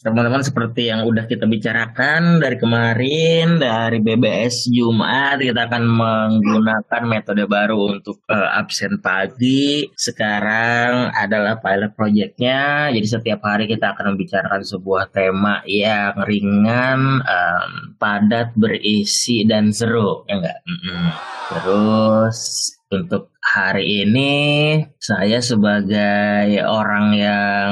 teman-teman seperti yang udah kita bicarakan dari kemarin dari BBS Jumat kita akan menggunakan metode baru untuk uh, absen pagi. Sekarang adalah pilot projectnya. Jadi setiap hari kita akan membicarakan sebuah tema yang ringan, um, padat, berisi dan seru, ya enggak? Mm -mm. Terus untuk hari ini saya sebagai orang yang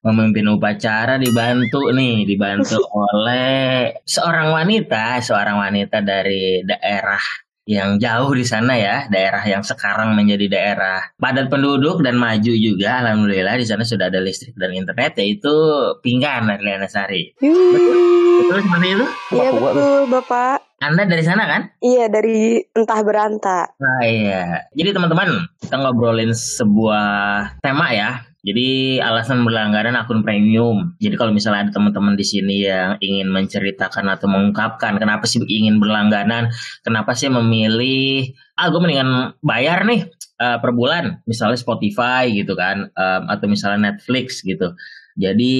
memimpin upacara dibantu nih dibantu oleh seorang wanita seorang wanita dari daerah yang jauh di sana ya daerah yang sekarang menjadi daerah padat penduduk dan maju juga alhamdulillah di sana sudah ada listrik dan internet yaitu Pinggan dari Liana Sari betul, betul seperti itu iya betul bapak anda dari sana kan? Iya dari entah beranta. Nah iya. Jadi teman-teman kita ngobrolin sebuah tema ya jadi alasan berlangganan akun premium. Jadi kalau misalnya ada teman-teman di sini yang ingin menceritakan atau mengungkapkan kenapa sih ingin berlangganan, kenapa sih memilih ah gue mendingan bayar nih uh, per bulan, misalnya Spotify gitu kan, um, atau misalnya Netflix gitu. Jadi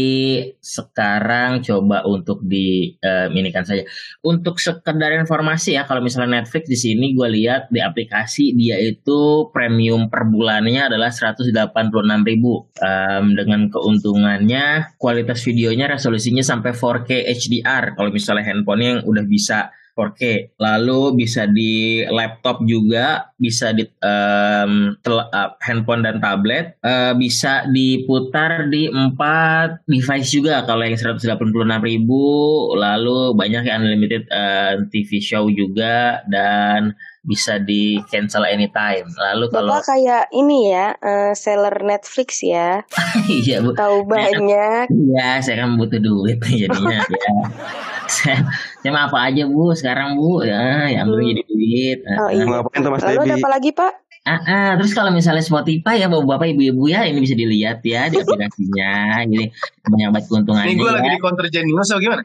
sekarang coba untuk di uh, minikan saja. Untuk sekedar informasi ya, kalau misalnya Netflix di sini gue lihat di aplikasi dia itu premium per bulannya adalah 186 ribu um, dengan keuntungannya kualitas videonya resolusinya sampai 4K HDR. Kalau misalnya handphonenya yang udah bisa 4K. Lalu bisa di laptop juga, bisa di um, uh, handphone dan tablet, uh, bisa diputar di empat device juga kalau yang 186.000 lalu banyak yang unlimited uh, TV show juga dan bisa di cancel anytime. Lalu kalau Bapak kayak ini ya, uh, seller Netflix ya. iya, Bu. Tahu banyak. Iya, saya kan butuh duit jadinya ya. saya, saya apa aja Bu sekarang Bu ya, yang hmm. jadi duit. Oh, iya. Ngapain tuh Mas Lalu ada apa lagi Pak? Ah, ah, terus kalau misalnya Spotify ya bapak-bapak ibu-ibu ya ini bisa dilihat ya di aplikasinya jadi banyak banget keuntungannya. Ini gue ya. lagi di counter Jenius atau gimana?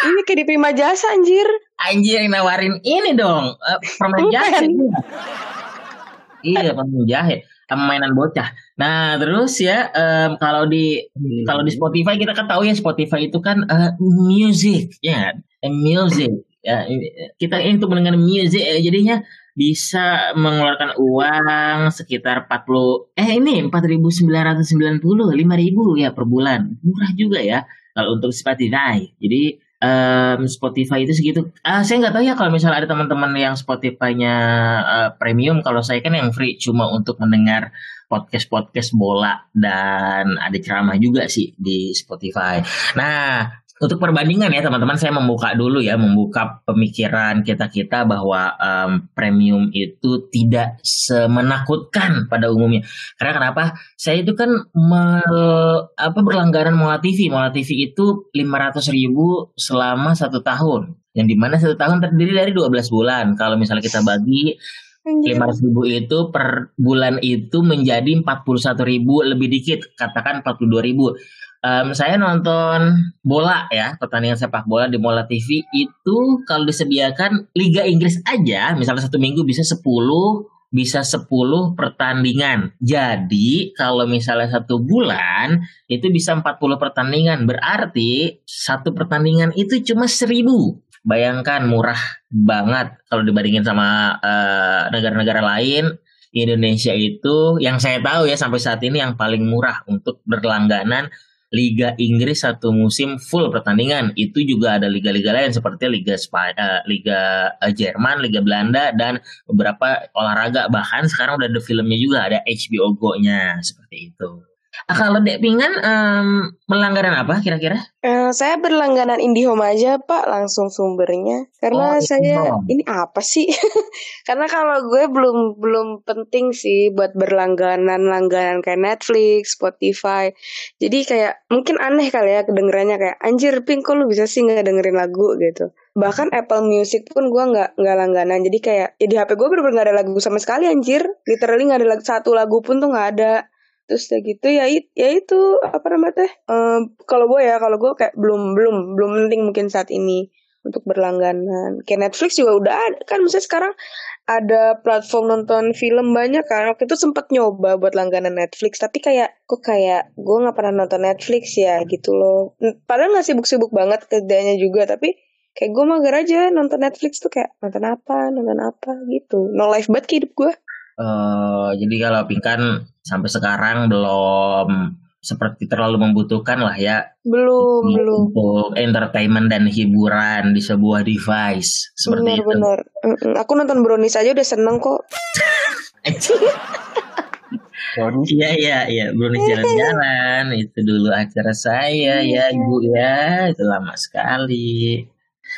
Ini kayak di Prima Jasa anjir. Anjir yang nawarin ini dong uh, permen jahe. iya permen jahe mainan bocah. Nah terus ya um, kalau di hmm. kalau di Spotify kita kan tahu ya Spotify itu kan uh, music ya yeah, music ya kita ini untuk mendengar music ya, jadinya bisa mengeluarkan uang sekitar 40 eh ini 4.990 5.000 ya per bulan. Murah juga ya kalau untuk Spotify jadi um, Spotify itu segitu. Uh, saya nggak tahu ya kalau misalnya ada teman-teman yang Spotify-nya uh, premium kalau saya kan yang free cuma untuk mendengar podcast-podcast bola dan ada ceramah juga sih di Spotify. Nah, untuk perbandingan ya teman-teman saya membuka dulu ya membuka pemikiran kita-kita bahwa um, premium itu tidak semenakutkan pada umumnya. Karena kenapa? Saya itu kan me, apa berlangganan Mola TV Mola TV itu 500 ribu selama satu tahun. Yang di mana satu tahun terdiri dari 12 bulan. Kalau misalnya kita bagi lima ratus ribu itu per bulan itu menjadi empat puluh satu ribu lebih dikit. Katakan empat puluh dua ribu um, saya nonton bola ya pertandingan sepak bola di Mola TV itu kalau disediakan Liga Inggris aja misalnya satu minggu bisa 10 bisa 10 pertandingan. Jadi kalau misalnya satu bulan itu bisa 40 pertandingan. Berarti satu pertandingan itu cuma 1000. Bayangkan murah banget kalau dibandingin sama eh, negara-negara uh, lain. Indonesia itu yang saya tahu ya sampai saat ini yang paling murah untuk berlangganan Liga Inggris satu musim full pertandingan. Itu juga ada liga-liga lain seperti Liga Sp uh, Liga uh, Jerman, Liga Belanda dan beberapa olahraga. Bahkan sekarang udah ada filmnya juga ada HBO Go-nya seperti itu. Ah, kalau Dek Pingan um, melanggaran apa kira-kira? Uh, saya berlangganan IndiHome aja Pak, langsung sumbernya. Karena oh, saya ini apa sih? Karena kalau gue belum belum penting sih buat berlangganan langganan kayak Netflix, Spotify. Jadi kayak mungkin aneh kali ya kedengerannya kayak anjir Pink kok lu bisa sih nggak dengerin lagu gitu. Bahkan Apple Music pun gue nggak nggak langganan. Jadi kayak ya di HP gue bener-bener gak ada lagu sama sekali anjir. Literally nggak ada lagu, satu lagu pun tuh nggak ada terus kayak gitu ya ya itu apa namanya teh um, kalau gue ya kalau gue kayak belum belum belum penting mungkin saat ini untuk berlangganan. Kayak Netflix juga udah ada kan misalnya sekarang ada platform nonton film banyak kan. Waktu itu sempat nyoba buat langganan Netflix tapi kayak kok kayak gue nggak pernah nonton Netflix ya gitu loh. Padahal nggak sibuk-sibuk banget kerjanya juga tapi kayak gue mager aja nonton Netflix tuh kayak nonton apa nonton apa gitu no life banget hidup gue uh, jadi kalau Pinkan sampai sekarang belum seperti terlalu membutuhkan lah ya. Belum untuk, belum. untuk entertainment dan hiburan di sebuah device seperti bener, itu. bener. aku nonton Brownies aja udah seneng kok. Iya iya iya. Brownies jalan-jalan. Itu dulu acara saya ya ibu ya. Itu lama sekali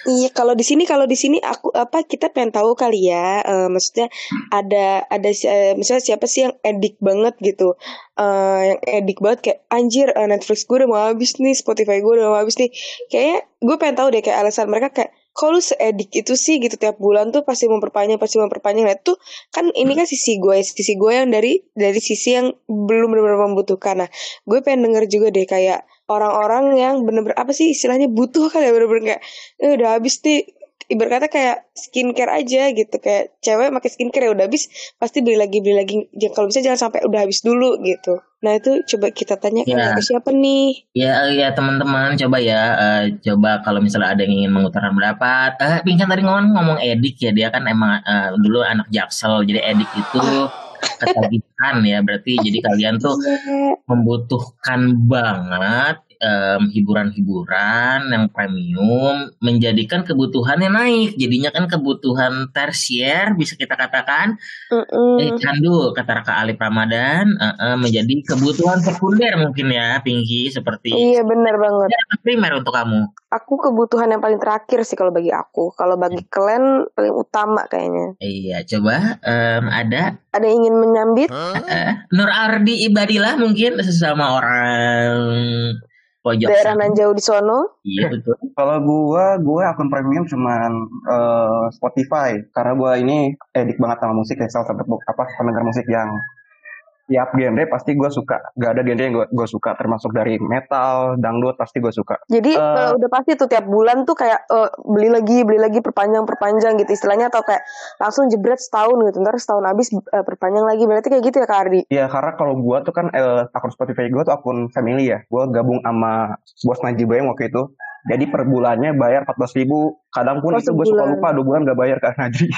Iya, kalau di sini kalau di sini aku apa kita pengen tahu kali ya, uh, maksudnya ada ada uh, misalnya siapa sih yang edik banget gitu, uh, yang edik banget kayak anjir uh, Netflix gue udah mau habis nih, Spotify gue udah mau habis nih, kayaknya gue pengen tahu deh kayak alasan mereka kayak kalau seedik itu sih? Gitu tiap bulan tuh pasti memperpanjang pasti memperpanjang. Nah itu kan ini kan sisi gue sisi gue yang dari dari sisi yang belum benar-benar membutuhkan. Nah gue pengen denger juga deh kayak orang-orang yang bener-bener apa sih istilahnya butuh kan ya bener-bener kayak eh, udah habis nih. Ibarat kata kayak skincare aja gitu kayak cewek pakai skincare ya udah habis pasti beli lagi beli lagi. Ya, kalau bisa jangan sampai udah habis dulu gitu. Nah itu coba kita tanya ya. ke siapa nih? Ya ya teman-teman coba ya uh, coba kalau misalnya ada yang ingin mengutarakan pendapat. Uh, Pinkan tadi ngomong ngomong edik ya dia kan emang uh, dulu anak jaksel jadi edik itu oh ketagihan ya berarti jadi kalian tuh iya. membutuhkan banget um, hiburan-hiburan yang premium menjadikan kebutuhannya naik. Jadinya kan kebutuhan tersier bisa kita katakan. -uh. eh candu kata Raka Alif Ramadan uh -uh, menjadi kebutuhan sekunder mungkin ya Pinky seperti iya benar banget. Primer untuk kamu. Aku kebutuhan yang paling terakhir sih kalau bagi aku. Kalau bagi kalian paling utama kayaknya. Iya coba um, ada? Ada yang ingin menyambit? Huh? uh, Nur Ardi Ibadilah mungkin sesama orang pojok daerah nan jauh di sono. Iya betul. kalau gua gua akun premium cuman uh, Spotify. Karena gua ini edik banget sama musik ya salah satu apa pendengar musik yang tiap genre pasti gue suka. Gak ada genre yang gue suka. Termasuk dari metal dangdut pasti gue suka. Jadi uh, udah pasti tuh tiap bulan tuh kayak uh, beli lagi beli lagi perpanjang perpanjang gitu istilahnya atau kayak langsung jebret setahun gitu. Ntar setahun habis uh, perpanjang lagi. Berarti kayak gitu ya kak Ardi? Iya karena kalau gue tuh kan uh, akun Spotify gue tuh akun family ya. Gue gabung sama bos Najib yang waktu itu. Jadi per bulannya bayar 14 ribu. Kadang pun oh, itu gue suka lupa dua bulan gak bayar ke Najib.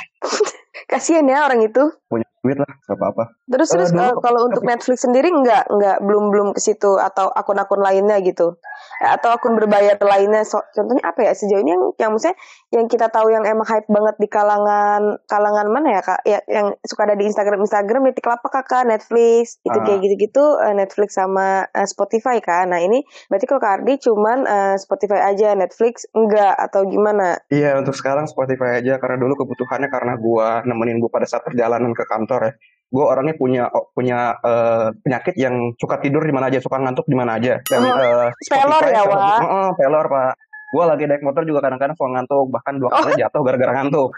Kasian ya orang itu. Punya duit lah gak apa-apa. Terus terus uh, kalau untuk Netflix sendiri nggak nggak belum belum ke situ atau akun-akun lainnya gitu? Atau akun berbayar lainnya? So, contohnya apa ya? Sejauh ini yang yang maksudnya yang kita tahu yang emang hype banget di kalangan kalangan mana ya kak? Ya yang suka ada di Instagram Instagram ya apa kakak Netflix. Itu uh. kayak gitu-gitu uh, Netflix sama uh, Spotify kan nah ini berarti kalau Kak Ardi cuman uh, Spotify aja Netflix enggak atau gimana? Iya untuk sekarang Spotify aja karena dulu kebutuhannya karena gua nemenin gua pada saat perjalanan ke kantor ya gue orangnya punya punya uh, penyakit yang suka tidur di mana aja, suka ngantuk di mana aja. Dan, uh, pelor ya, Wak? Uh, pelor, Pak gue lagi naik motor juga kadang-kadang suka ngantuk bahkan dua kali oh. jatuh gara-gara ngantuk.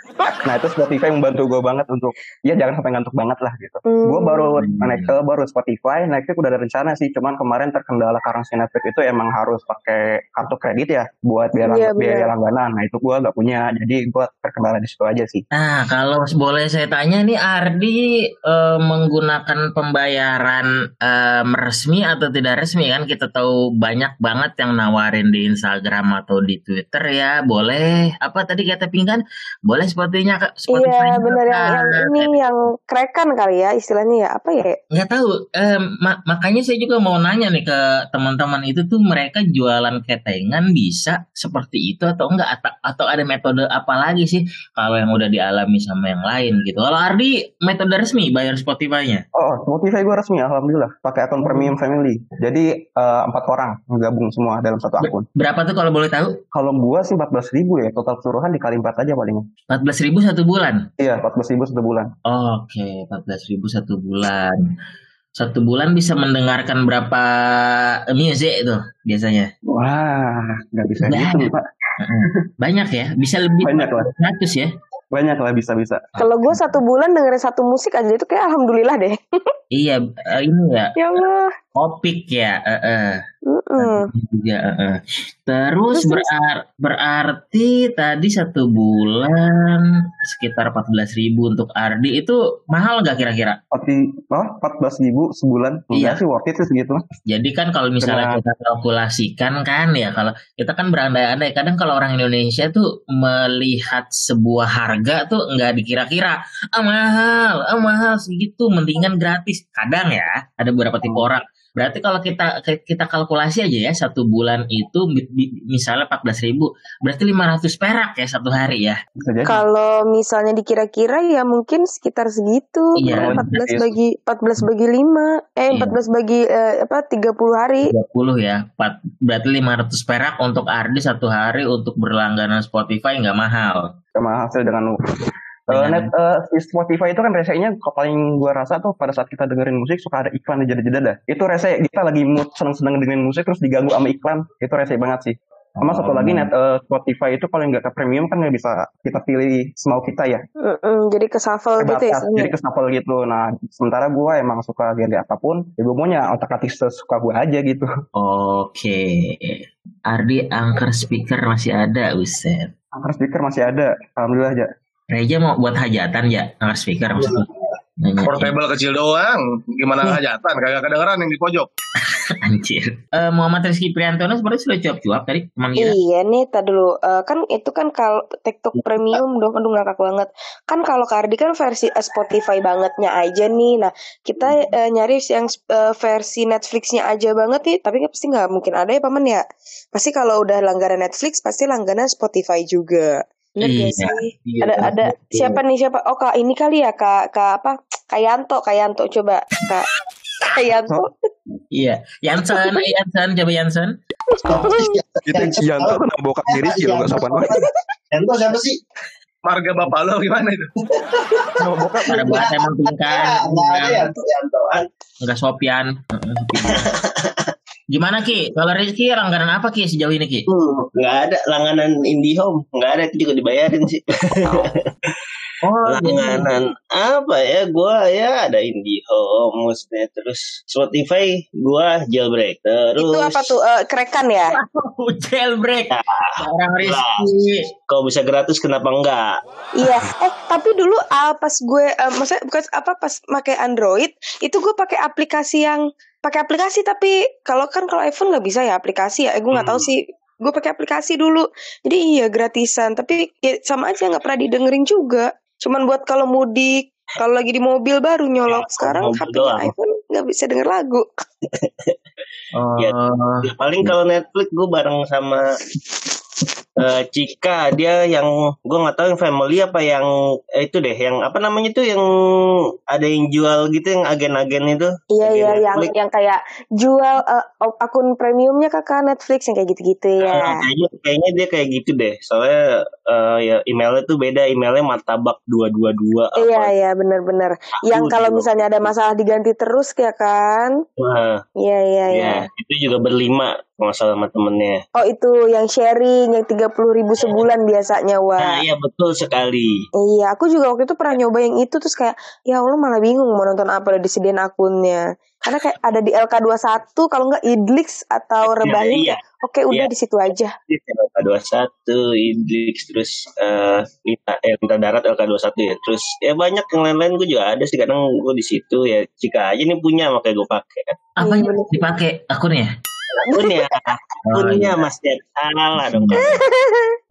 Nah itu Spotify membantu gue banget untuk ya jangan sampai ngantuk banget lah gitu. Hmm. gue baru naik ke baru Spotify naik udah ada rencana sih cuman kemarin terkendala karena Netflix itu emang harus pakai kartu kredit ya buat biaya, yeah, biaya langganan. Nah itu gue gak punya jadi gue terkendala di situ aja sih. Nah kalau boleh saya tanya nih Ardi uh, menggunakan pembayaran um, resmi atau tidak resmi kan? Kita tahu banyak banget yang nawarin di Instagram atau di Twitter ya boleh. Apa tadi kata pinggan? Boleh sepertinya seperti iya benar yang, yang ini yang kerekan kali ya istilahnya ya apa ya? Nggak tahu. Eh, mak makanya saya juga mau nanya nih ke teman-teman itu tuh mereka jualan ketengan bisa seperti itu atau enggak atau, atau ada metode apa lagi sih? Kalau yang udah dialami sama yang lain gitu. Kalau Ardi metode resmi bayar Spotify-nya. Oh Spotify gue resmi alhamdulillah. Pakai akun premium family. Jadi uh, empat orang gabung semua dalam satu akun. berapa tuh kalau boleh tahu kalau gua sih empat belas ribu ya total keseluruhan dikali empat aja paling. Empat belas ribu satu bulan? Iya empat belas ribu satu bulan. Oke empat belas ribu satu bulan. Satu bulan bisa mendengarkan berapa music itu biasanya? Wah nggak bisa gitu pak. Banyak ya, bisa lebih banyak lah. Ratus ya? Banyak lah bisa bisa. Kalau gue satu bulan dengerin satu musik aja itu kayak alhamdulillah deh. iya, uh, ini ya. Ya Allah. Topik ya. Uh, uh. -mm. juga. Uh. Terus, Terus berar berarti tadi satu bulan sekitar empat belas ribu untuk Ardi itu mahal nggak kira-kira? Oh, empat belas ribu sebulan? Iya sih worth it sih segitu. Jadi kan kalau misalnya Kena... kita kalkulasikan kan ya kalau kita kan berandai-andai kadang kalau orang Indonesia tuh melihat sebuah harga tuh nggak dikira-kira ah mahal, ah mahal segitu, mendingan gratis. Kadang ya ada beberapa tipe hmm. orang Berarti kalau kita kita kalkulasi aja ya satu bulan itu misalnya 14 ribu, berarti 500 perak ya satu hari ya. Kalau misalnya dikira-kira ya mungkin sekitar segitu. Iya, 14 bagi 14 bagi 5 eh iya. 14 bagi eh, apa 30 hari. 30 ya. 4, berarti 500 perak untuk Ardi satu hari untuk berlangganan Spotify nggak mahal. Nggak mahal sih dengan Uh, net uh, Spotify itu kan resenya paling gua rasa tuh pada saat kita dengerin musik suka ada iklan di jeda-jeda dah. Itu rese kita lagi mood seneng-seneng dengerin musik terus diganggu sama iklan. Itu rese banget sih. Sama satu lagi net uh, Spotify itu kalau nggak ke premium kan nggak bisa kita pilih semau kita ya. Mm -mm, jadi ke shuffle gitu ya. Jadi ke shuffle gitu. Nah sementara gue emang suka genre apa pun, ya gue maunya otak atik sesuka gue aja gitu. Oke. Ardi angker speaker masih ada, Uset. Angker speaker masih ada, alhamdulillah aja. Reja mau buat hajatan ya angkat speaker maksudnya. Nanya, Portable ya. kecil doang. Gimana hmm. hajatan? Kagak kedengeran yang di pojok. Anjir. Uh, Muhammad Rizky Priantono sebenarnya sudah jawab jawab tadi kita. Iya nih, tadi dulu. Uh, kan itu kan kalau TikTok premium dong, aduh ngakak banget. Kan kalau Kardi kan versi uh, Spotify bangetnya aja nih. Nah, kita uh, nyari yang uh, versi Netflixnya aja banget nih. Tapi kan pasti nggak mungkin ada ya paman ya. Pasti kalau udah langganan Netflix, pasti langganan Spotify juga. Bener iya, sih? Iya, ada ada siapa nih siapa? Oh kak ini kali ya kak kak apa? Kak Yanto, Kak Yanto coba kak Kak Yanto. Iya, Yansen, Yansen, coba Yansen. Itu Yanto kan bokap diri sih nggak sopan banget. Yanto siapa sih? Marga bapak lo gimana itu? Nama bokap. Ada bahasa emang tingkat. Yanto, Yanto. Enggak sopian. Gimana Ki? Kalau Rizky langganan apa Ki sejauh ini Ki? Hmm, gak ada langganan IndiHome, nggak ada itu juga dibayarin sih. Oh, langganan apa ya? Gua ya ada IndiHome, maksudnya terus Spotify gua jailbreak. Terus Itu apa tuh? Uh, kerekan ya? jailbreak. Ya, Orang Rizky. Kalau bisa gratis kenapa enggak? Iya. Eh, tapi dulu uh, pas gue uh, maksudnya bukan apa pas pakai Android, itu gue pakai aplikasi yang pakai aplikasi tapi kalau kan kalau iPhone nggak bisa ya aplikasi ya. Eh, gue nggak hmm. tahu sih gue pakai aplikasi dulu jadi iya gratisan tapi ya sama aja nggak pernah didengerin juga cuman buat kalau mudik kalau lagi di mobil baru nyolok ya, sekarang HP iPhone nggak bisa denger lagu. Uh... ya, ya paling kalau Netflix gue bareng sama uh, Cika dia yang gue nggak tahu yang family apa yang eh, itu deh yang apa namanya tuh yang ada yang jual gitu yang agen-agen itu? Iya iya yang yang kayak jual uh, akun premiumnya kakak Netflix yang kayak gitu-gitu ya. Nah, kayaknya kayaknya dia kayak gitu deh soalnya uh, ya emailnya tuh beda emailnya martabak dua dua dua iya iya benar-benar yang kalau misalnya ada masalah diganti terus ya kan? Nah, iya iya iya ya, itu juga berlima masalah sama temennya. Oh itu yang sharing yang tiga puluh ribu sebulan biasanya wah. Nah iya betul sekali. Iya aku juga waktu itu pernah nyoba yang itu terus kayak ya Allah malah bingung mau nonton apa udah disediain akunnya. Karena kayak ada di LK21 kalau nggak Idlix atau iya, Rebahin. Iya, iya. Oke udah iya. di situ aja. LK21 Idlix terus uh, minta eh, minta darat LK21 ya. Terus ya banyak yang lain-lain gue juga ada sih kadang gue di situ ya jika aja nih punya makanya gue pakai kan. Apa yang dipakai akunnya? Akunnya akunnya oh, iya. mas Jet salah dong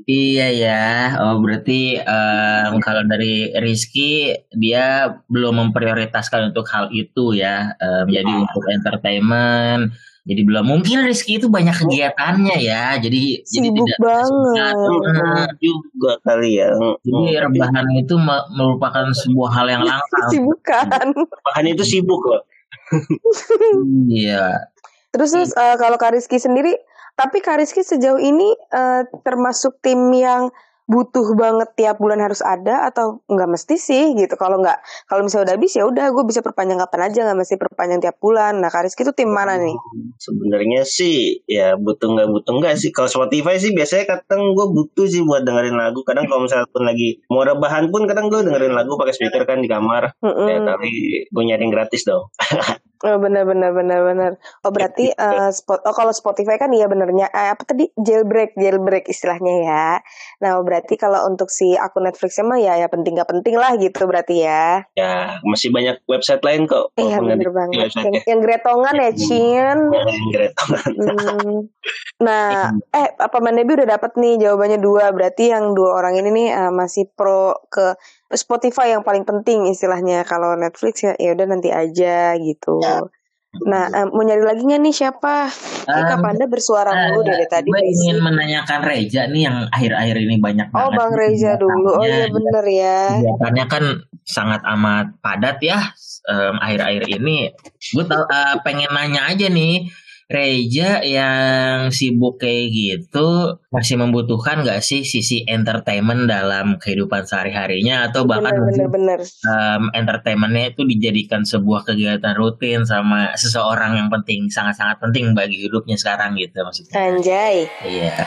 iya ya. Oh berarti um, kalau dari Rizky dia belum memprioritaskan untuk hal itu ya. Um, jadi oh. untuk entertainment jadi belum. Mungkin Rizky itu banyak kegiatannya ya. Jadi sibuk jadi tidak banget. Juga kali ya. Jadi rebahan itu merupakan sebuah hal yang langka. Sibukan rebahan itu sibuk loh. Iya Terus terus uh, kalau Kariski sendiri, tapi Kariski sejauh ini uh, termasuk tim yang butuh banget tiap bulan harus ada atau nggak mesti sih gitu? Kalau nggak kalau misalnya udah habis ya udah gue bisa perpanjang kapan aja nggak mesti perpanjang tiap bulan. Nah Kariski itu tim mana nih? Sebenarnya sih ya butuh nggak butuh nggak sih. Kalau Spotify sih biasanya kadang gue butuh sih buat dengerin lagu. Kadang kalau misalnya pun lagi mau rebahan pun kadang gue dengerin lagu pakai speaker kan di kamar. Mm -mm. ya tapi gue nyari gratis dong Oh benar benar benar benar. Oh berarti uh, spot oh kalau Spotify kan iya benernya eh, apa tadi jailbreak jailbreak istilahnya ya. Nah berarti kalau untuk si akun Netflix mah ya ya penting gak penting lah gitu berarti ya. Ya masih banyak website lain kok. Iya bener banget. Yang, yang gretongan ya Cin. Yang gretongan. Hmm. Nah eh apa Manebi udah dapat nih jawabannya dua berarti yang dua orang ini nih uh, masih pro ke Spotify yang paling penting istilahnya kalau Netflix ya ya udah nanti aja gitu. Ya. Nah, um, mau nyari lagi nggak nih siapa? Um, Kak Panda bersuara uh, dulu dari tadi. Gue ingin menanyakan Reja nih yang akhir-akhir ini banyak oh, banget. Oh, Bang Reja dulu. Oh iya bener ya. Kegiatannya kan sangat amat padat ya um, akhir-akhir ini. Gue uh, pengen nanya aja nih Reja yang sibuk kayak gitu masih membutuhkan gak sih sisi entertainment dalam kehidupan sehari-harinya atau bahkan bener, bener, bener. Um, entertainmentnya itu dijadikan sebuah kegiatan rutin sama seseorang yang penting sangat-sangat penting bagi hidupnya sekarang gitu maksudnya. Anjay. Iya.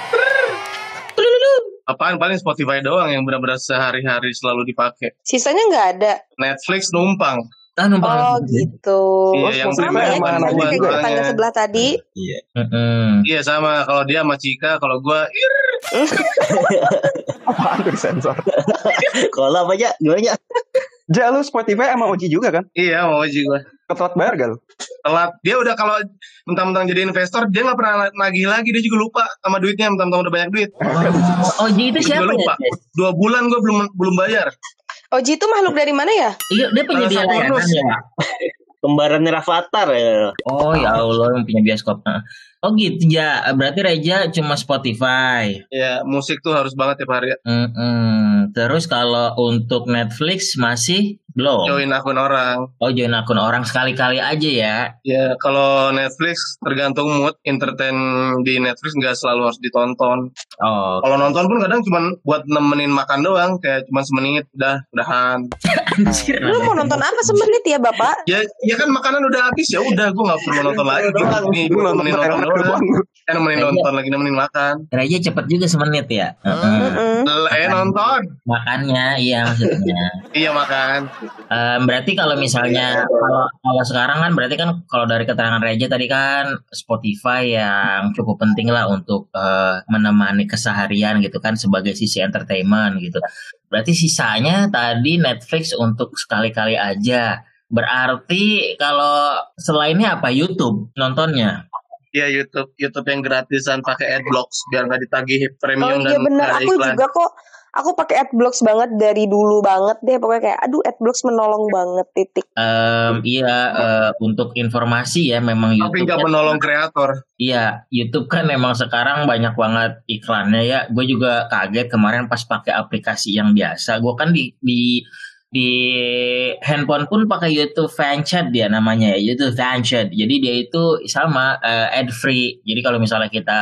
Apaan paling Spotify doang yang benar-benar sehari-hari selalu dipakai. Sisanya nggak ada. Netflix numpang. Ah, numpang oh gitu. Iya, yang sama ya kayak tetangga sebelah tadi. Iya. Mm Iya sama. Kalau dia sama Cika, kalau gue ir. Apaan tuh sensor? Kalau apa aja? Gimana ya? Ja, lu Spotify sama Oji juga kan? Iya, sama Oji gue. Ketelat bayar gak lu? Telat. Dia udah kalau mentang-mentang jadi investor, dia gak pernah nagih lagi. Dia juga lupa sama duitnya, mentang-mentang udah banyak duit. Oh, Oji itu siapa lupa. Ya? Dua bulan gue belum belum bayar. Oji itu makhluk dari mana ya? Iya, dia penyedia layanan ya. Kembarannya Rafathar ya. Oh ya Allah yang punya bioskop. Oh gitu ya, berarti Reja cuma Spotify. Ya musik tuh harus banget tiap hari. Mm -mm. Terus kalau untuk Netflix masih belum? Join akun orang. Oh join akun orang sekali-kali aja ya? Ya kalau Netflix tergantung mood. Entertain di Netflix nggak selalu harus ditonton. Oh. Kalau nonton pun kadang cuma buat nemenin makan doang, kayak cuma semenit, udah, udahan. Anjir. Lu mau nonton apa semenit ya bapak? Ya, ya kan makanan udah habis ya udah, gue nggak perlu nonton lagi. Nih, gue nemenin nonton doang. Eh nemenin nonton lagi nemenin makan. Raja cepet juga semenit ya. Hmm. Eh nonton. Makannya, iya maksudnya. iya makan. Um, berarti kalau misalnya kalau kalau sekarang kan berarti kan kalau dari keterangan Reja tadi kan Spotify yang cukup penting lah untuk uh, menemani keseharian gitu kan sebagai sisi entertainment gitu. Berarti sisanya tadi Netflix untuk sekali-kali aja. Berarti kalau selainnya apa YouTube nontonnya? Ya YouTube, YouTube yang gratisan pakai AdBlocks biar nggak ditagih premium oh, iya dan bener. Aku iklan. juga kok aku pakai AdBlocks banget dari dulu banget deh pokoknya kayak aduh AdBlocks menolong banget titik. Um, iya uh, untuk informasi ya memang Tapi YouTube. Tapi nggak kan, menolong kreator. Iya YouTube kan memang sekarang banyak banget iklannya ya. Gue juga kaget kemarin pas pakai aplikasi yang biasa. Gue kan di di di handphone pun pakai YouTube Fanchat dia namanya ya YouTube Fanchat jadi dia itu sama uh, ad free jadi kalau misalnya kita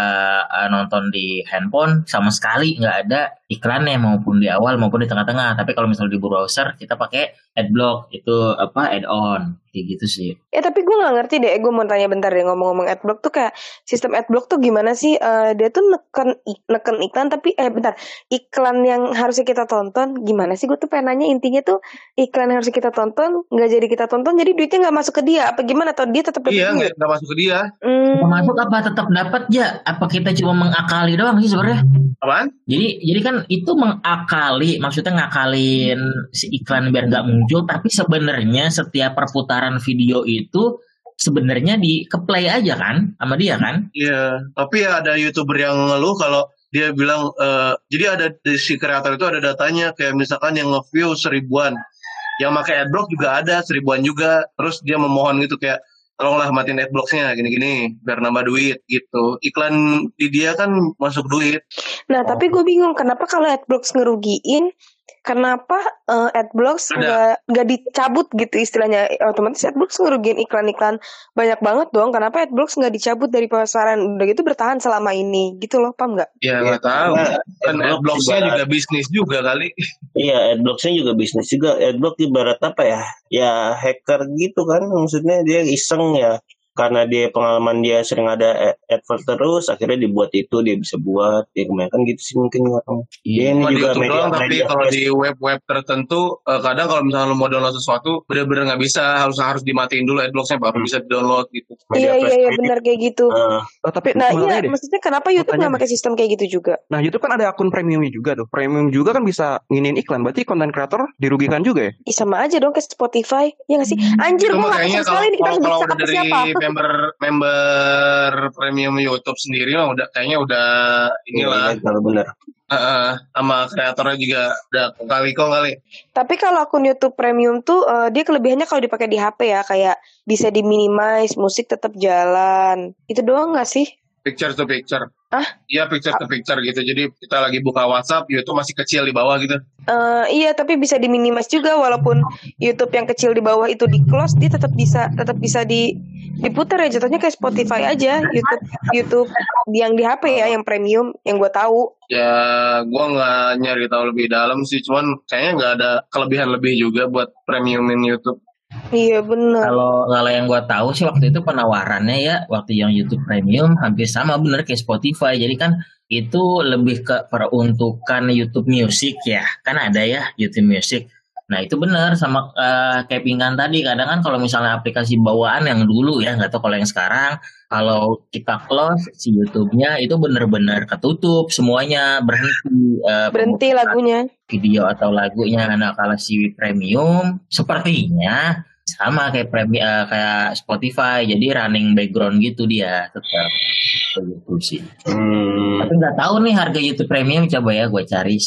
uh, nonton di handphone sama sekali nggak ada iklannya maupun di awal maupun di tengah-tengah tapi kalau misalnya di browser kita pakai adblock itu apa add on kayak gitu sih. Ya tapi gue nggak ngerti deh, gue mau tanya bentar deh ngomong-ngomong adblock tuh kayak sistem adblock tuh gimana sih? Uh, dia tuh neken neken iklan tapi eh bentar iklan yang harusnya kita tonton gimana sih? Gue tuh pengen nanya intinya tuh iklan yang harus kita tonton nggak jadi kita tonton jadi duitnya nggak masuk ke dia apa gimana? Atau dia tetap iya nggak masuk ke dia? Hmm. Masuk apa tetap dapat ya? Apa kita cuma mengakali doang sih sebenarnya? Apaan? Jadi jadi kan itu mengakali maksudnya ngakalin si iklan biar nggak muncul tapi sebenarnya setiap perputaran video itu sebenarnya di keplay aja kan sama dia kan? Iya, tapi ya ada youtuber yang ngeluh kalau dia bilang uh, jadi ada di si kreator itu ada datanya kayak misalkan yang nge-view seribuan, yang pakai adblock juga ada seribuan juga, terus dia memohon gitu kayak tolonglah matiin adblocksnya gini-gini biar nambah duit gitu iklan di dia kan masuk duit nah oh. tapi gue bingung kenapa kalau adblocks ngerugiin kenapa uh, adblocks nggak nggak dicabut gitu istilahnya? Otomatis adblocks ngerugiin iklan-iklan banyak banget dong. Kenapa adblocks nggak dicabut dari pasaran? Udah gitu bertahan selama ini. Gitu loh paham nggak? Ya nggak tahu. Kan adblocksnya juga bisnis juga kali. Iya adblocksnya juga bisnis juga. Adblock ibarat apa ya? Ya hacker gitu kan. Maksudnya dia iseng ya karena dia pengalaman dia sering ada advert terus akhirnya dibuat itu dia bisa buat ya kebanyakan gitu sih mungkin nggak tahu iya, ini juga media, doang, tapi kalau di web-web tertentu uh, kadang kalau misalnya lo mau download sesuatu bener-bener nggak bisa harus harus dimatiin dulu adblocksnya baru hmm. bisa download gitu. Iya iya iya benar kayak gitu. Uh, oh, tapi nah iya deh. maksudnya kenapa YouTube nggak pakai sistem kayak gitu juga? Nah YouTube kan ada akun premiumnya juga tuh. Premium juga kan bisa nginin iklan. Berarti konten kreator dirugikan juga ya? Ih, sama aja dong ke Spotify. Ya nggak sih? Anjir gue nggak sekali ini kita kalau dari siapa member member premium YouTube sendiri mah udah kayaknya udah inilah. Iya, benar. Uh, sama kreatornya juga udah kali kok kali. Tapi kalau akun YouTube Premium tuh uh, dia kelebihannya kalau dipakai di HP ya kayak bisa diminimize, musik tetap jalan. Itu doang gak sih? Picture to picture. Ah? Iya picture to picture gitu. Jadi kita lagi buka WhatsApp, YouTube masih kecil di bawah gitu. Uh, iya, tapi bisa diminimas juga walaupun YouTube yang kecil di bawah itu di close, dia tetap bisa tetap bisa di diputar ya jatuhnya kayak Spotify aja YouTube YouTube yang di HP ya yang premium yang gue tahu. Ya, gue nggak nyari tahu lebih dalam sih, cuman kayaknya nggak ada kelebihan lebih juga buat premiumin YouTube. Iya benar. Kalau kalau yang gue tahu sih waktu itu penawarannya ya waktu yang YouTube Premium hampir sama bener kayak Spotify. Jadi kan itu lebih ke peruntukan YouTube Music ya. Kan ada ya YouTube Music. Nah itu benar sama uh, kayak pinggan tadi. Kadang kan kalau misalnya aplikasi bawaan yang dulu ya nggak tahu kalau yang sekarang kalau kita close si YouTube-nya itu benar-benar ketutup semuanya berhenti uh, berhenti lagunya. video atau lagunya. Nah kalau si premium sepertinya sama kayak premi uh, kayak Spotify jadi running background gitu dia tetap begitu sih. Hmm. tapi nggak tahu nih harga YouTube Premium coba ya gue cari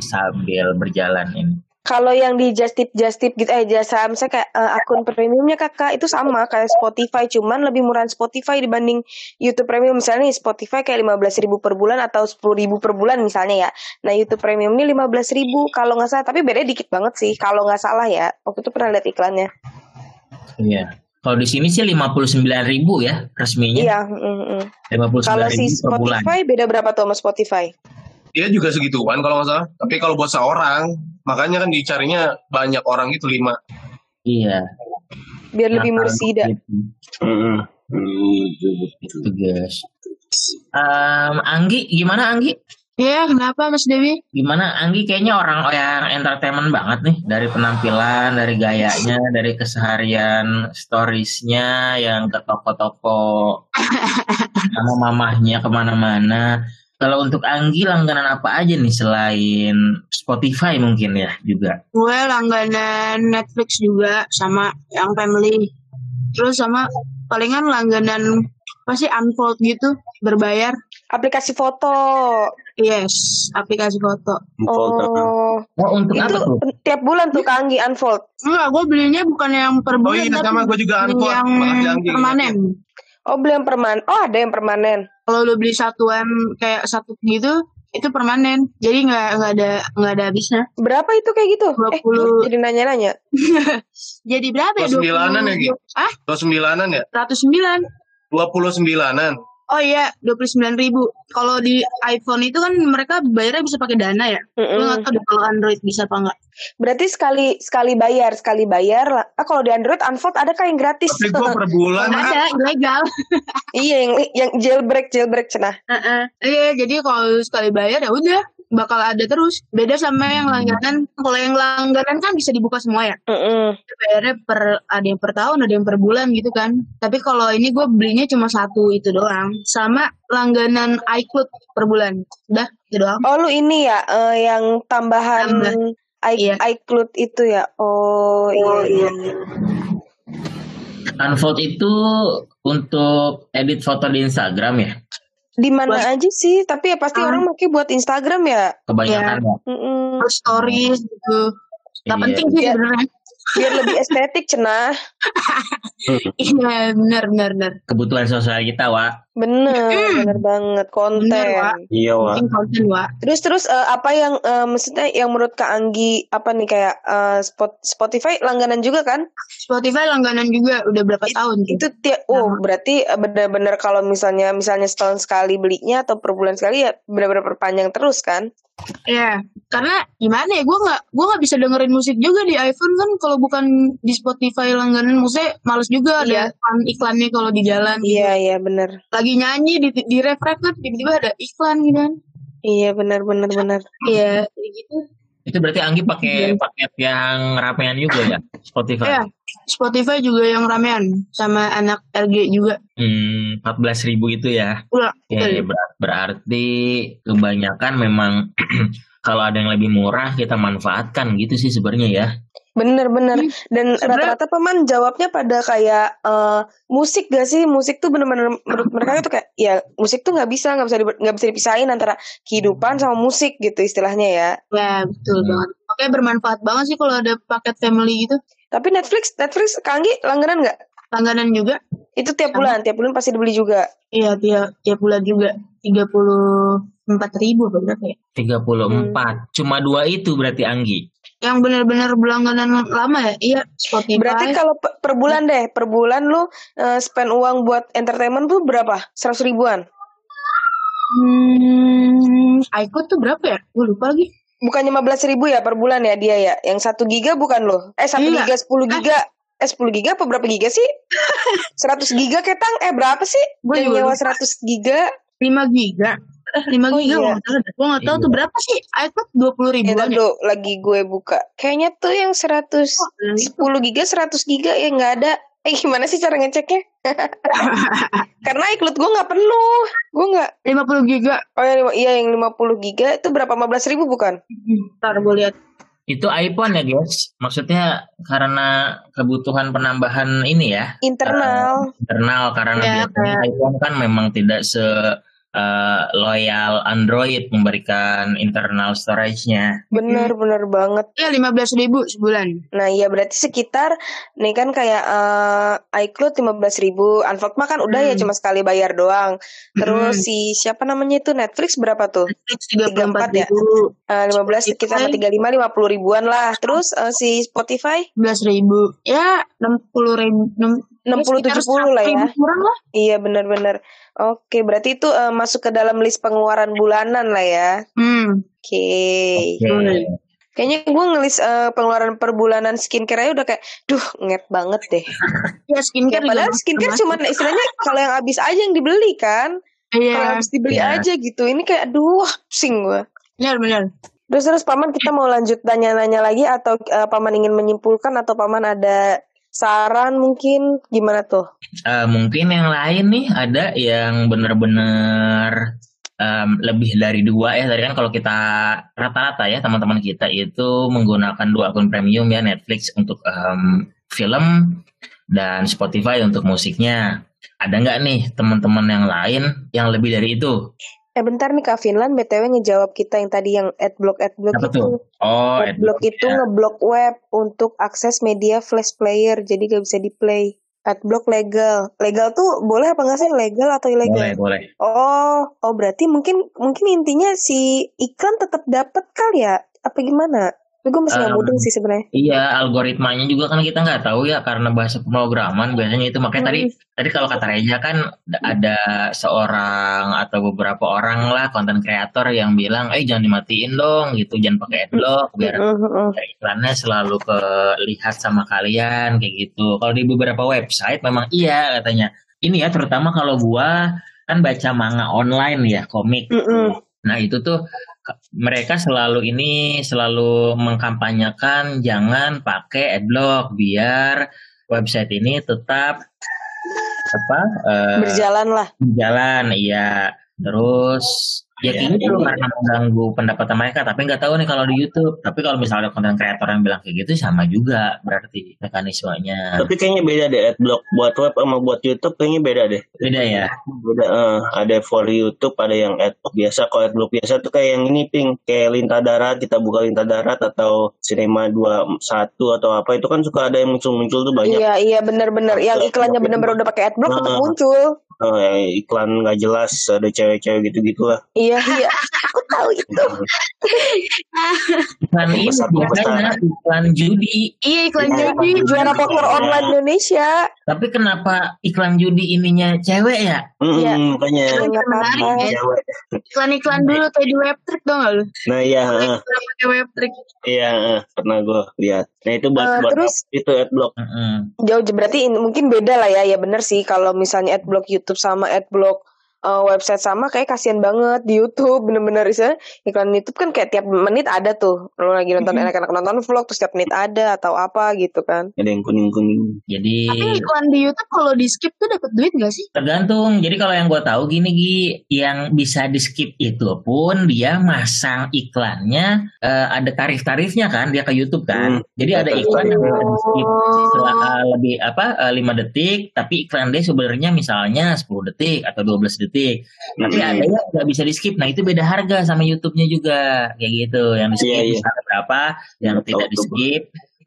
sambil berjalan ini kalau yang di just tip just tip gitu eh jasa misalnya kayak uh, akun premiumnya kakak itu sama kayak Spotify cuman lebih murah Spotify dibanding YouTube Premium. Misalnya nih Spotify kayak lima belas ribu per bulan atau sepuluh ribu per bulan misalnya ya. Nah YouTube Premium ini lima belas ribu kalau nggak salah tapi beda dikit banget sih kalau nggak salah ya. Waktu itu pernah lihat iklannya. Iya. Kalau di sini sih lima puluh sembilan ribu ya resminya. Iya lima puluh sembilan ribu si per bulan. Spotify beda berapa tuh sama Spotify Iya juga segituan kalau nggak salah. Tapi kalau buat seorang, makanya kan dicarinya banyak orang itu lima. Iya. Biar nah, lebih mursida. Itu guys. Um, Anggi, gimana Anggi? Iya, kenapa Mas Dewi? Gimana Anggi kayaknya orang yang entertainment banget nih dari penampilan, dari gayanya, dari keseharian storiesnya yang ke toko-toko sama mamahnya ke mana-mana. Kalau untuk Anggi langganan apa aja nih selain Spotify mungkin ya juga? Gue langganan Netflix juga sama yang family. Terus sama palingan langganan pasti unfold gitu berbayar. Aplikasi foto. Yes, aplikasi foto. Oh, oh untuk itu apa tuh? Tiap bulan tuh Anggi unfold. Enggak, gue belinya bukan yang per bulan. Oh iya, sama gue juga unfold. Yang permanen. Oh beli yang permanen. Oh ada yang permanen. Kalau lu beli satu m kayak satu gitu itu permanen. Jadi nggak nggak ada nggak ada habisnya. Berapa itu kayak gitu? 20 eh, jadi nanya-nanya. jadi berapa ya? Dua sembilanan ya gitu? Ah? Dua sembilanan ya? Ratus sembilan. Dua puluh sembilanan. Oh iya, dua puluh sembilan ribu. Kalau di iPhone itu kan mereka bayarnya bisa pakai dana ya. Mm -mm. nggak tahu kalau Android bisa apa enggak. Berarti sekali sekali bayar sekali bayar lah. Ah kalau di Android Unfold ada kayak yang gratis. Tapi gua per bulan ada ilegal. iya yang yang jailbreak jailbreak cenah. Uh -uh. Iya jadi kalau sekali bayar ya udah bakal ada terus. Beda sama yang langganan. Kalau yang langganan kan bisa dibuka semua ya. Mm -mm. Bayarnya per ada yang per tahun, ada yang per bulan gitu kan. Tapi kalau ini gue belinya cuma satu itu doang. Sama langganan iCloud per bulan. Udah, itu doang. Oh lu ini ya uh, yang tambahan Tambah. I, iya. iCloud itu ya. Oh, iya oh iya. iya. Unfold itu untuk edit foto di Instagram ya? Di mana buat, aja sih tapi ya pasti um, orang pakai buat Instagram ya? Kebanyakan ya, ya. Mm stories gitu. Nggak iya. penting sih sebenarnya. biar lebih estetik cenah. Iya benar benar benar. Kebutuhan sosial kita wa Bener, hmm. bener banget konten. Bener, Iya, Wak. konten, Wak. Terus terus uh, apa yang uh, maksudnya yang menurut Kak Anggi apa nih kayak uh, spot, Spotify langganan juga kan? Spotify langganan juga udah berapa It, tahun Itu tiap oh nah. berarti bener-bener kalau misalnya misalnya setahun sekali belinya atau per bulan sekali ya bener-bener perpanjang terus kan? Iya, karena gimana ya, gue nggak gue nggak bisa dengerin musik juga di iPhone kan kalau bukan di Spotify langganan musik males juga iya. ada iklan iklannya kalau di jalan. Iya iya benar. Lagi nyanyi di di refresh kan tiba-tiba ada iklan gitu kan. Iya benar benar benar. Iya gitu. Itu berarti Anggi pakai iya. paket yang ramean juga ya Spotify? Iya, Spotify juga yang ramean sama anak LG juga. Hmm, 14 ribu itu ya? Iya. Ya, ber berarti kebanyakan memang kalau ada yang lebih murah kita manfaatkan gitu sih sebenarnya ya. Bener-bener hmm. dan rata-rata paman jawabnya pada kayak uh, musik gak sih musik tuh bener-bener menurut mereka tuh kayak ya musik tuh nggak bisa nggak bisa nggak bisa dipisahin antara kehidupan sama musik gitu istilahnya ya. Ya betul hmm. banget. Oke bermanfaat banget sih kalau ada paket family gitu. Tapi Netflix Netflix Kanggi langganan nggak? Langganan juga. Itu tiap bulan tiap bulan pasti dibeli juga. Iya tiap tiap bulan juga tiga puluh empat ribu berapa ya? Tiga puluh empat. Hmm. Cuma dua itu berarti Anggi yang benar-benar berlangganan lama ya? Iya Spotify. Berarti kalau per bulan deh per bulan lu uh, spend uang buat entertainment tuh berapa? Seratus ribuan? Hmm iCloud tuh berapa ya? Gue lupa lagi. Bukan lima belas ribu ya per bulan ya dia ya? Yang satu giga bukan lo eh satu iya. giga sepuluh giga. Eh sepuluh giga apa berapa giga sih? Seratus giga ketang? Eh berapa sih? Gue nyewa seratus giga? Lima giga lima oh, giga iya. gue gak tahu tuh iya. berapa sih. iPad dua puluh ribu ya, do, lagi gue buka. Kayaknya tuh yang seratus oh, sepuluh giga seratus giga ya nggak ada. Eh gimana sih cara ngeceknya? Karena iCloud gue nggak penuh. Gue nggak lima puluh giga. Oh ya iya yang lima puluh giga itu berapa? lima belas ribu bukan? Ntar gue lihat. Itu iPhone ya guys. Maksudnya karena kebutuhan penambahan ini ya. Internal. Uh, internal karena ya, biasanya iPhone kan memang tidak se uh, loyal Android memberikan internal storage-nya. Bener hmm. bener banget. Ya lima belas ribu sebulan. Nah iya berarti sekitar nih kan kayak uh, iCloud lima belas ribu, Unfold mah kan udah ya hmm. ya cuma sekali bayar doang. Terus hmm. si siapa namanya itu Netflix berapa tuh? Netflix tiga empat ya. Eh, lima belas sekitar tiga lima lima puluh ribuan lah. Terus uh, si Spotify? Belas ribu. Ya enam puluh ribu. Enam puluh tujuh puluh lah ya. Lah. Iya benar-benar. Oke, berarti itu uh, masuk ke dalam list pengeluaran bulanan lah ya. Hmm. Oke. Okay. Okay. Kayaknya gue ngelis uh, pengeluaran per bulanan skincare aja udah kayak, duh nget banget deh. ya skincare. Ya, padahal skincare cuma istilahnya kalau yang habis aja yang dibeli kan. Iya. Kalau habis dibeli yeah. aja gitu. Ini kayak, aduh pusing gue. Benar benar. Terus terus paman kita mau lanjut tanya-nanya lagi atau uh, paman ingin menyimpulkan atau paman ada saran mungkin gimana tuh? Uh, mungkin yang lain nih ada yang bener-bener um, lebih dari dua ya. Tadi kan kalau kita rata-rata ya teman-teman kita itu menggunakan dua akun premium ya Netflix untuk um, film dan Spotify untuk musiknya. Ada nggak nih teman-teman yang lain yang lebih dari itu? Eh bentar nih Kak Finland BTW ngejawab kita yang tadi yang adblock adblock Apa itu. Tuh? Oh, adblock, adblock itu ya. ngeblok web untuk akses media flash player jadi gak bisa di play. Adblock legal. Legal tuh boleh apa nggak sih legal atau ilegal? Boleh, boleh. Oh, oh berarti mungkin mungkin intinya si iklan tetap dapat kali ya? Apa gimana? Gue masih um, mudeng sih sebenarnya. Iya, algoritmanya juga kan kita nggak tahu ya karena bahasa pemrograman biasanya itu makanya hmm. tadi tadi kalau kata Reja kan ada seorang atau beberapa orang lah konten kreator yang bilang, eh jangan dimatiin dong gitu, jangan pakai adblock biar uh, iklannya selalu kelihat sama kalian kayak gitu. Kalau di beberapa website memang iya katanya. Ini ya terutama kalau gua kan baca manga online ya komik. Uh, Nah itu tuh mereka selalu ini selalu mengkampanyekan jangan pakai adblock biar website ini tetap apa uh, berjalan lah. berjalan iya. Terus ya kayak gitu ya, karena mengganggu pendapatan mereka tapi nggak tahu nih kalau di YouTube. Tapi kalau misalnya konten kreator yang bilang kayak gitu sama juga berarti mekanismenya. Tapi kayaknya beda deh adblock. Buat web sama buat YouTube kayaknya beda deh. Beda ya? Beda uh, ada for YouTube ada yang adblock biasa. Kalau adblock biasa tuh kayak yang ini ping kayak lintah darat kita buka lintah darat atau Cinema satu atau apa itu kan suka ada yang muncul-muncul tuh banyak. Iya iya benar-benar yang iklannya benar-benar udah pakai adblock uh, tetap muncul. Oh, yang iklan nggak jelas ada cewek-cewek gitu gitulah iya iya. Aku tahu itu. Iklan ini biasanya iklan judi. Iya iklan ya, judi. juara poker online Indonesia. Tapi kenapa iklan judi ininya cewek ya? Iya. mm, makanya iklan-iklan dulu kayak di web trick dong lu? Nah iya pakai web trick iya pernah gue lihat. Nah itu buat, uh, buat terus? itu adblock. Mm -hmm. jauh berarti mungkin beda lah ya. Ya bener sih kalau misalnya adblock YouTube sama adblock uh, website sama kayak kasihan banget di YouTube bener-bener. Bisa iklan YouTube kan kayak tiap menit ada tuh. Lo lagi nonton mm-hmm. anak-anak nonton vlog terus tiap menit ada atau apa gitu kan. Ada yang kuning-kuning. Jadi tapi iklan di YouTube kalau di skip tuh dapat duit gak sih? Tergantung. Jadi kalau yang gue tahu gini Gi yang bisa di skip itu pun dia masang iklannya uh, ada tarif-tarifnya kan dia ke YouTube kan. Hmm. jadi ada iklan yang bisa di skip setelah uh, lebih apa uh, 5 detik tapi iklan dia sebenarnya misalnya 10 detik atau 12 detik detik. Tapi hmm. ada yang nggak bisa di skip. Nah itu beda harga sama YouTube-nya juga kayak gitu. Yang di skip yeah, yeah. berapa, yang oh, tidak di skip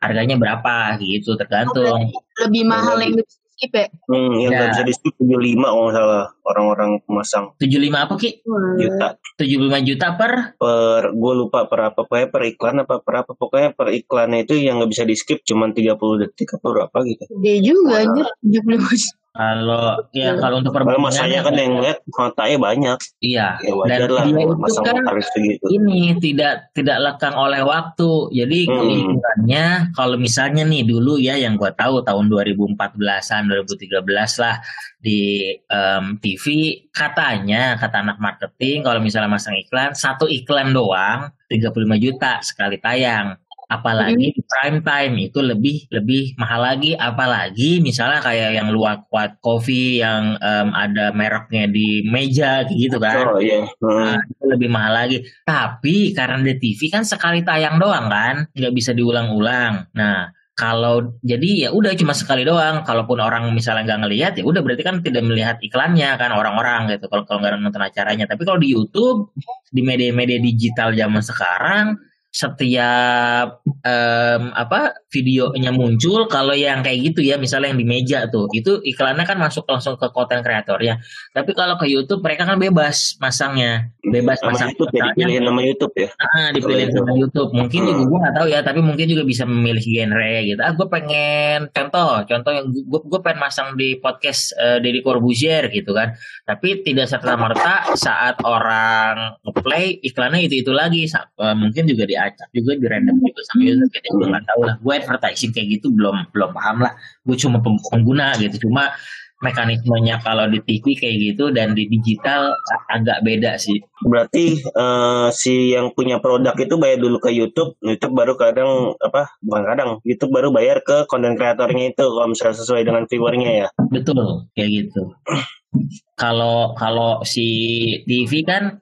harganya berapa gitu tergantung. Oh, lebih mahal yang di skip ya? Hmm, yang nggak ya. bisa di skip 75 kalau salah orang-orang pemasang. 75 apa Ki? Juta. 75 juta per? Per, gue lupa per apa, pokoknya per iklan apa per apa, pokoknya per iklannya itu yang nggak bisa di skip cuma 30 detik apa berapa gitu. Dia juga anjir, 75 juta. Kalau ya iya. kalau untuk perbandingan masanya kan yang lihat matanya banyak. Iya. Ya, dan lah, dia itu kan ini tidak tidak lekang oleh waktu. Jadi hmm. keunggulannya kalau misalnya nih dulu ya yang gua tahu tahun 2014-an 2013 lah di um, TV katanya kata anak marketing kalau misalnya masang iklan satu iklan doang 35 juta sekali tayang apalagi di prime time itu lebih lebih mahal lagi. Apalagi misalnya kayak yang luak kuat coffee yang um, ada mereknya di meja gitu kan. Oh, iya. hmm. nah, itu lebih mahal lagi. Tapi karena di TV kan sekali tayang doang kan nggak bisa diulang-ulang. Nah kalau jadi ya udah cuma sekali doang. Kalaupun orang misalnya nggak ngelihat ya udah berarti kan tidak melihat iklannya kan orang-orang gitu. Kalau kalau nggak nonton acaranya. Tapi kalau di YouTube di media-media digital zaman sekarang setiap um, apa videonya muncul kalau yang kayak gitu ya misalnya yang di meja tuh itu iklannya kan masuk langsung ke konten kreator ya. Tapi kalau ke YouTube mereka kan bebas masangnya bebas nama masang YouTube ya dipilih nama YouTube ya? Ah dipilih nama YouTube. Mungkin hmm. juga gue nggak tahu ya tapi mungkin juga bisa memilih genre gitu. Ah gue pengen contoh contoh yang gue gue pengen masang di podcast uh, Deddy Corbuzier gitu kan. Tapi tidak serta merta saat orang play iklannya itu itu lagi uh, mungkin juga di acak juga di random juga sama user kita juga nggak tahu lah gue advertising kayak gitu belum belum paham lah gue cuma pengguna gitu cuma mekanismenya kalau di TV kayak gitu dan di digital agak beda sih. Berarti uh, si yang punya produk itu bayar dulu ke YouTube, YouTube baru kadang apa? Bukan kadang, YouTube baru bayar ke konten kreatornya itu kalau misalnya sesuai dengan viewernya ya. Betul, kayak gitu. Kalau kalau si TV kan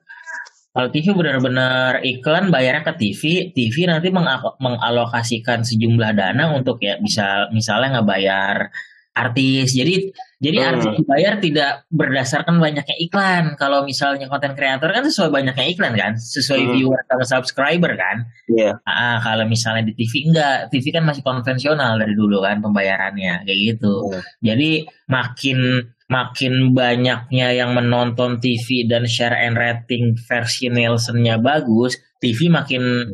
kalau TV benar-benar iklan bayarnya ke TV, TV nanti mengalokasikan sejumlah dana untuk ya bisa misalnya ngebayar artis. Jadi jadi hmm. artis dibayar tidak berdasarkan banyaknya iklan. Kalau misalnya konten kreator kan sesuai banyaknya iklan kan, sesuai hmm. viewer atau subscriber kan. Iya. Yeah. Ah, kalau misalnya di TV enggak, TV kan masih konvensional dari dulu kan pembayarannya kayak gitu. Hmm. Jadi makin makin banyaknya yang menonton TV dan share and rating versi Nielsen-nya bagus, TV makin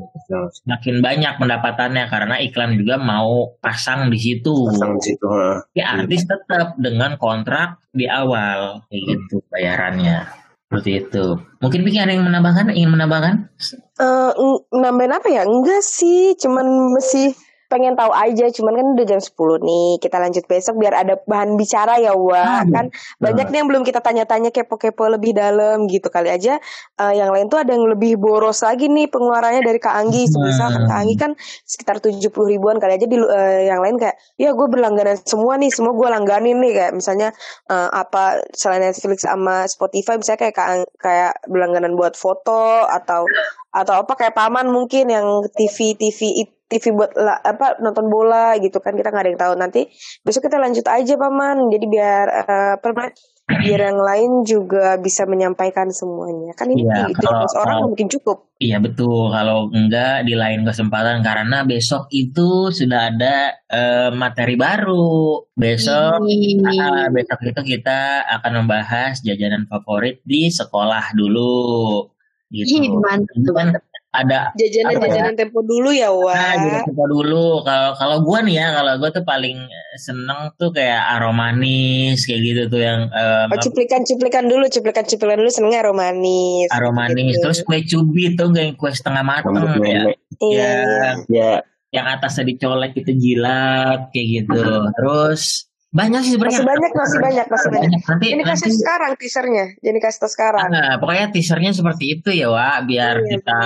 makin banyak pendapatannya karena iklan juga mau pasang di situ. Pasang di situ. Ya artis tetap dengan kontrak di awal kayak gitu bayarannya. Seperti itu. Mungkin Vicky ada yang menambahkan? Ingin menambahkan? Uh, nambahin apa ya? Enggak sih, cuman masih pengen tahu aja cuman kan udah jam 10 nih kita lanjut besok biar ada bahan bicara ya wah hmm. kan banyak nih yang belum kita tanya-tanya kepo-kepo lebih dalam gitu kali aja uh, yang lain tuh ada yang lebih boros lagi nih pengeluarannya dari Kak Anggi semisal kan Kak Anggi kan sekitar 70 ribuan kali aja di uh, yang lain kayak ya gue berlangganan semua nih semua gue langganin nih kayak misalnya uh, apa selain Netflix sama Spotify misalnya kayak kayak berlangganan buat foto atau atau apa kayak paman mungkin yang TV TV TV buat lah, apa nonton bola gitu kan kita nggak ada yang tahu. Nanti besok kita lanjut aja paman. Jadi biar uh, apa biar yang lain juga bisa menyampaikan semuanya. Kan ini iya, itu kalau, orang kalau, mungkin cukup. Iya betul. Kalau enggak di lain kesempatan. Karena besok itu sudah ada uh, materi baru. Besok uh, besok itu kita akan membahas jajanan favorit di sekolah dulu. Gitu. Ih, mantap. kan ada jajanan-jajanan ya? tempo dulu ya wah nah, jajanan tempo dulu. Kalau kalau gue nih ya kalau gue tuh paling seneng tuh kayak aromanis kayak gitu tuh yang um, oh, cuplikan cuplikan dulu cuplikan cuplikan dulu senengnya aromanis aromanis gitu. terus kue cubit tuh kayak kue setengah mateng ya. iya. Ya, ya yang atasnya dicolek itu jilat kayak gitu. Terus banyak sih sebenarnya. Masih banyak, masih banyak, masih banyak. Nanti, Ini kasih nanti, sekarang teasernya. Jadi kasih tau sekarang. Nah, pokoknya teasernya seperti itu ya, Wak. Biar iya, kita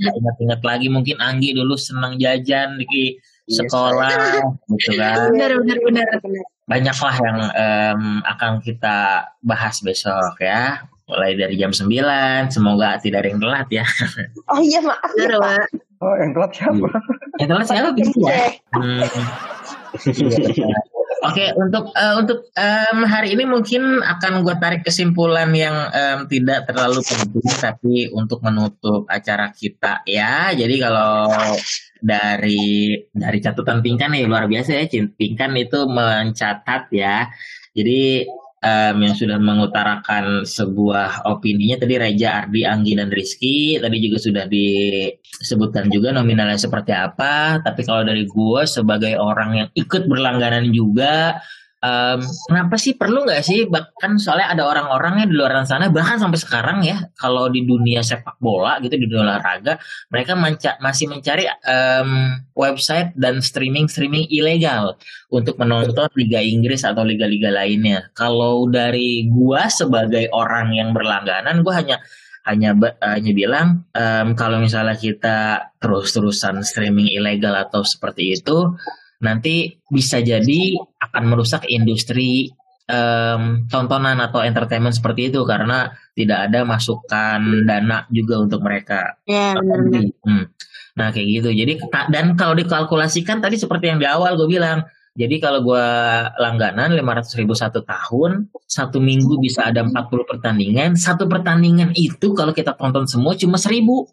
ingat-ingat lagi. Mungkin Anggi dulu senang jajan di iya, sekolah, gitu kan. Benar, benar, benar. Banyak lah yang um, akan kita bahas besok ya. Mulai dari jam 9, semoga tidak ada yang telat ya. Oh iya, maaf ya, Pak. Oh, yang telat siapa? Yang telat siapa? Bisa ya? Hmm. Oke, okay, untuk uh, untuk um, hari ini mungkin akan gue tarik kesimpulan yang um, tidak terlalu penting, tapi untuk menutup acara kita ya. Jadi kalau dari dari catatan Pinkan nih luar biasa ya, Pinkan itu mencatat ya. Jadi um, yang sudah mengutarakan sebuah opininya tadi Reja, Ardi, Anggi dan Rizky tadi juga sudah disebutkan juga nominalnya seperti apa. Tapi kalau dari gue sebagai orang yang ikut berlangganan juga um, kenapa sih? Perlu nggak sih? Bahkan soalnya ada orang-orangnya di luar sana bahkan sampai sekarang ya kalau di dunia sepak bola gitu di dunia olahraga mereka menca masih mencari um, website dan streaming streaming ilegal untuk menonton liga Inggris atau liga-liga lainnya. Kalau dari gua sebagai orang yang berlangganan gua hanya hanya hanya bilang um, kalau misalnya kita terus-terusan streaming ilegal atau seperti itu nanti bisa jadi akan merusak industri um, tontonan atau entertainment seperti itu karena tidak ada masukan dana juga untuk mereka. Ya, benar. Hmm. Nah kayak gitu. Jadi dan kalau dikalkulasikan tadi seperti yang di awal gue bilang. Jadi kalau gue langganan 500 ribu satu tahun, satu minggu bisa ada 40 pertandingan. Satu pertandingan itu kalau kita tonton semua cuma seribu.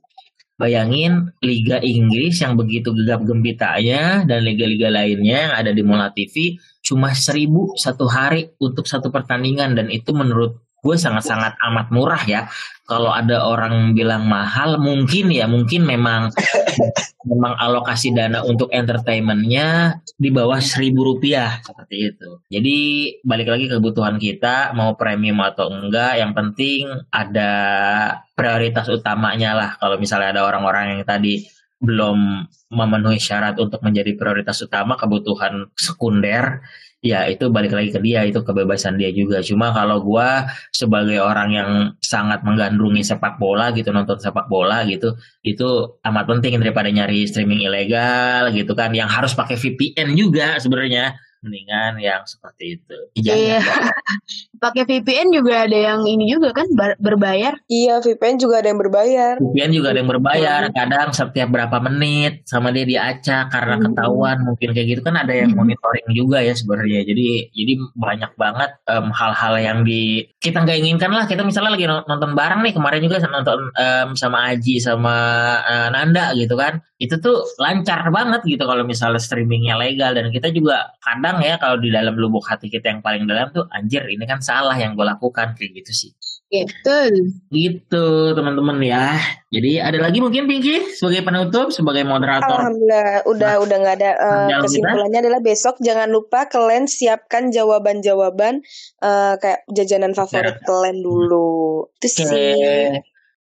Bayangin Liga Inggris yang begitu gegap gempitanya dan liga-liga lainnya yang ada di Mola TV cuma seribu satu hari untuk satu pertandingan dan itu menurut gue sangat-sangat amat murah ya. Kalau ada orang bilang mahal, mungkin ya mungkin memang memang alokasi dana untuk entertainmentnya di bawah seribu rupiah seperti itu. Jadi balik lagi kebutuhan kita mau premium atau enggak, yang penting ada prioritas utamanya lah. Kalau misalnya ada orang-orang yang tadi belum memenuhi syarat untuk menjadi prioritas utama kebutuhan sekunder ya itu balik lagi ke dia itu kebebasan dia juga. Cuma kalau gue sebagai orang yang sangat menggandrungi sepak bola gitu nonton sepak bola gitu itu amat penting daripada nyari streaming ilegal gitu kan yang harus pakai VPN juga sebenarnya mendingan yang seperti itu. Iya. Pakai VPN juga ada yang ini juga kan berbayar. Iya, VPN juga ada yang berbayar. VPN juga ada yang berbayar. Kadang setiap berapa menit sama dia diacak karena hmm. ketahuan mungkin kayak gitu kan ada yang hmm. monitoring juga ya sebenarnya. Jadi jadi banyak banget hal hal-hal yang di kita nggak inginkan lah. Kita misalnya lagi nonton bareng nih kemarin juga nonton um, sama Aji sama uh, Nanda gitu kan. Itu tuh lancar banget gitu kalau misalnya streamingnya legal dan kita juga kadang ya kalau di dalam lubuk hati kita yang paling dalam tuh anjir ini kan salah yang gue lakukan kayak gitu sih. Betul. Gitu teman-teman ya. Jadi ada lagi mungkin Pinky sebagai penutup sebagai moderator. Alhamdulillah udah nah, udah nggak ada uh, kesimpulannya kita? adalah besok jangan lupa kalian siapkan jawaban-jawaban uh, kayak jajanan favorit nah. kalian dulu. Itu sih.